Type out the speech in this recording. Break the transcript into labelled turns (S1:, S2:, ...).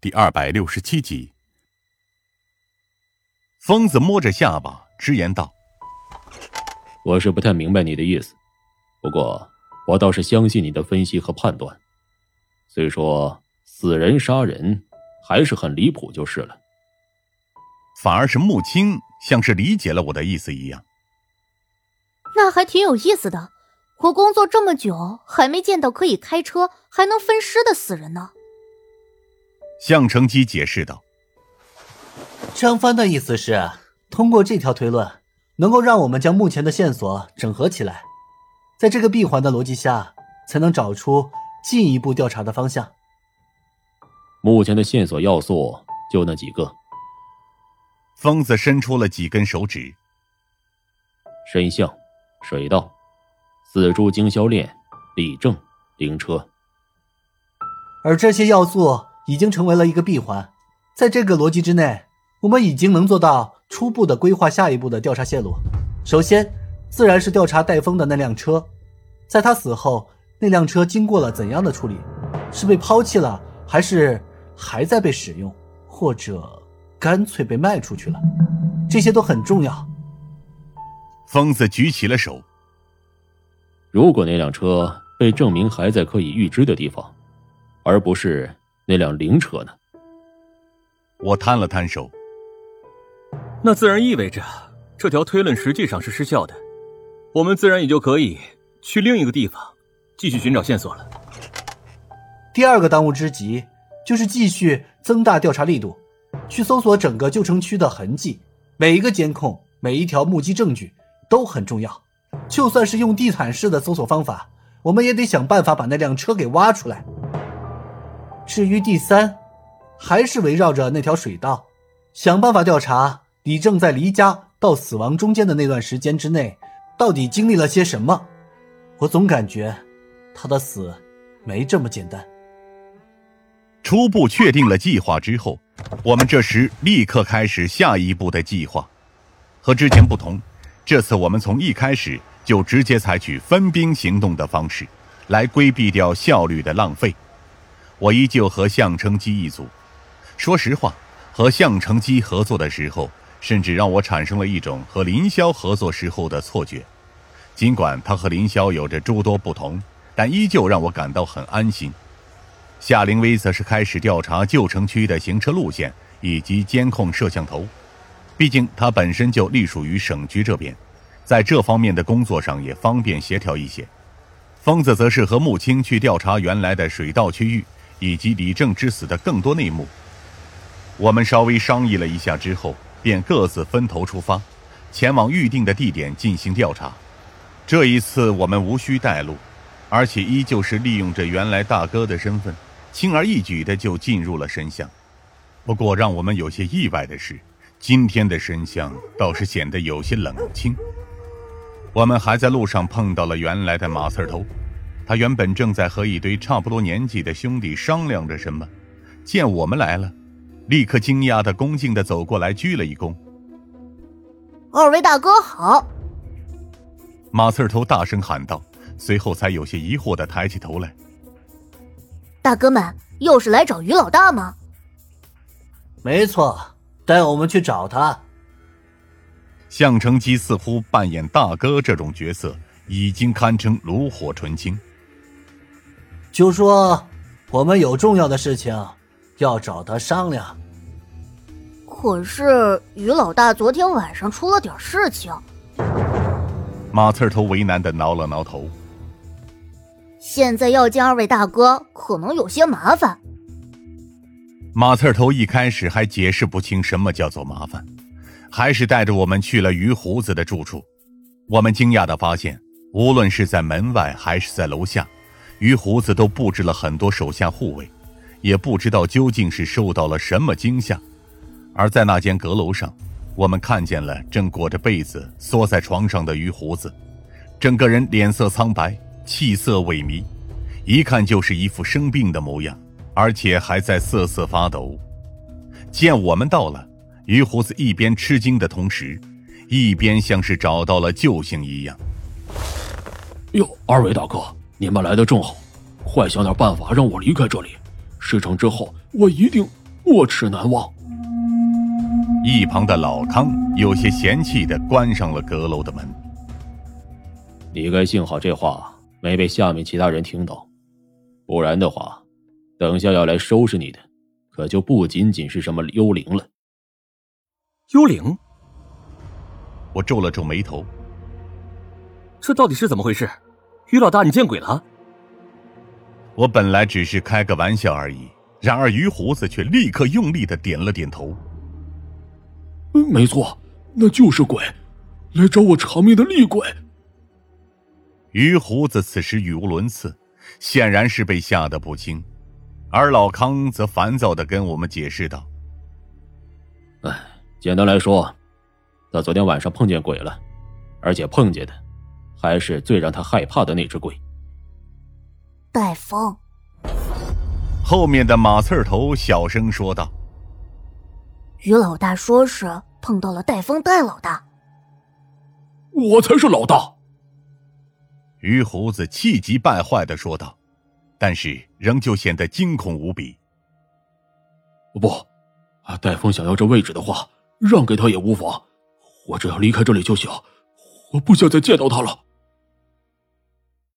S1: 第二百六十七集。疯子摸着下巴，直言道：“
S2: 我是不太明白你的意思，不过我倒是相信你的分析和判断。虽说死人杀人还是很离谱，就是了。”
S1: 反而是穆青像是理解了我的意思一样。
S3: 那还挺有意思的。我工作这么久，还没见到可以开车还能分尸的死人呢。
S1: 向成基解释道：“
S4: 张帆的意思是，通过这条推论，能够让我们将目前的线索整合起来，在这个闭环的逻辑下，才能找出进一步调查的方向。
S2: 目前的线索要素就那几个。”
S1: 疯子伸出了几根手指：
S2: 深巷、水道。死猪经销链、李正、灵车，
S4: 而这些要素已经成为了一个闭环。在这个逻辑之内，我们已经能做到初步的规划下一步的调查线路。首先，自然是调查戴峰的那辆车，在他死后，那辆车经过了怎样的处理？是被抛弃了，还是还在被使用，或者干脆被卖出去了？这些都很重要。
S1: 疯子举起了手。
S2: 如果那辆车被证明还在可以预知的地方，而不是那辆灵车呢？
S1: 我摊了摊手。
S5: 那自然意味着这条推论实际上是失效的，我们自然也就可以去另一个地方继续寻找线索了。
S4: 第二个当务之急就是继续增大调查力度，去搜索整个旧城区的痕迹，每一个监控、每一条目击证据都很重要。就算是用地毯式的搜索方法，我们也得想办法把那辆车给挖出来。至于第三，还是围绕着那条水道，想办法调查李正在离家到死亡中间的那段时间之内，到底经历了些什么。我总感觉他的死没这么简单。
S1: 初步确定了计划之后，我们这时立刻开始下一步的计划。和之前不同。这次我们从一开始就直接采取分兵行动的方式，来规避掉效率的浪费。我依旧和向成基一组。说实话，和向成基合作的时候，甚至让我产生了一种和林霄合作时候的错觉。尽管他和林霄有着诸多不同，但依旧让我感到很安心。夏灵薇则是开始调查旧城区的行车路线以及监控摄像头。毕竟他本身就隶属于省局这边，在这方面的工作上也方便协调一些。疯子则是和穆青去调查原来的水稻区域以及李正之死的更多内幕。我们稍微商议了一下之后，便各自分头出发，前往预定的地点进行调查。这一次我们无需带路，而且依旧是利用着原来大哥的身份，轻而易举的就进入了神像。不过让我们有些意外的是。今天的神像倒是显得有些冷清。我们还在路上碰到了原来的马刺头，他原本正在和一堆差不多年纪的兄弟商量着什么，见我们来了，立刻惊讶的恭敬的走过来鞠了一躬。
S3: 二位大哥好！
S1: 马刺头大声喊道，随后才有些疑惑的抬起头来。
S3: 大哥们，又是来找于老大吗？
S4: 没错。带我们去找他。
S1: 向成基似乎扮演大哥这种角色，已经堪称炉火纯青。
S4: 就说我们有重要的事情要找他商量。
S3: 可是于老大昨天晚上出了点事情。
S1: 马刺头为难的挠了挠头。
S3: 现在要见二位大哥，可能有些麻烦。
S1: 马刺头一开始还解释不清什么叫做麻烦，还是带着我们去了于胡子的住处。我们惊讶的发现，无论是在门外还是在楼下，于胡子都布置了很多手下护卫，也不知道究竟是受到了什么惊吓。而在那间阁楼上，我们看见了正裹着被子缩在床上的于胡子，整个人脸色苍白，气色萎靡，一看就是一副生病的模样。而且还在瑟瑟发抖。见我们到了，于胡子一边吃惊的同时，一边像是找到了救星一样。
S2: 哟，二位大哥，你们来的正好，快想点办法让我离开这里。事成之后，我一定没齿难忘。
S1: 一旁的老康有些嫌弃的关上了阁楼的门。
S2: 你该幸好这话没被下面其他人听到，不然的话，等下要来收拾你的，可就不仅仅是什么幽灵了。
S5: 幽灵？
S1: 我皱了皱眉头。
S5: 这到底是怎么回事？于老大，你见鬼了！
S1: 我本来只是开个玩笑而已，然而于胡子却立刻用力的点了点头。
S2: 没错，那就是鬼，来找我偿命的厉鬼。
S1: 于胡子此时语无伦次，显然是被吓得不轻，而老康则烦躁的跟我们解释道：“
S2: 哎，简单来说，他昨天晚上碰见鬼了，而且碰见的还是最让他害怕的那只鬼。”
S3: 戴风，
S1: 后面的马刺头小声说道：“
S3: 于老大说是碰到了戴风戴老大，
S2: 我才是老大。”
S1: 于胡子气急败坏的说道，但是仍旧显得惊恐无比。
S2: 不，啊，戴风想要这位置的话，让给他也无妨。我只要离开这里就行，我不想再见到他了。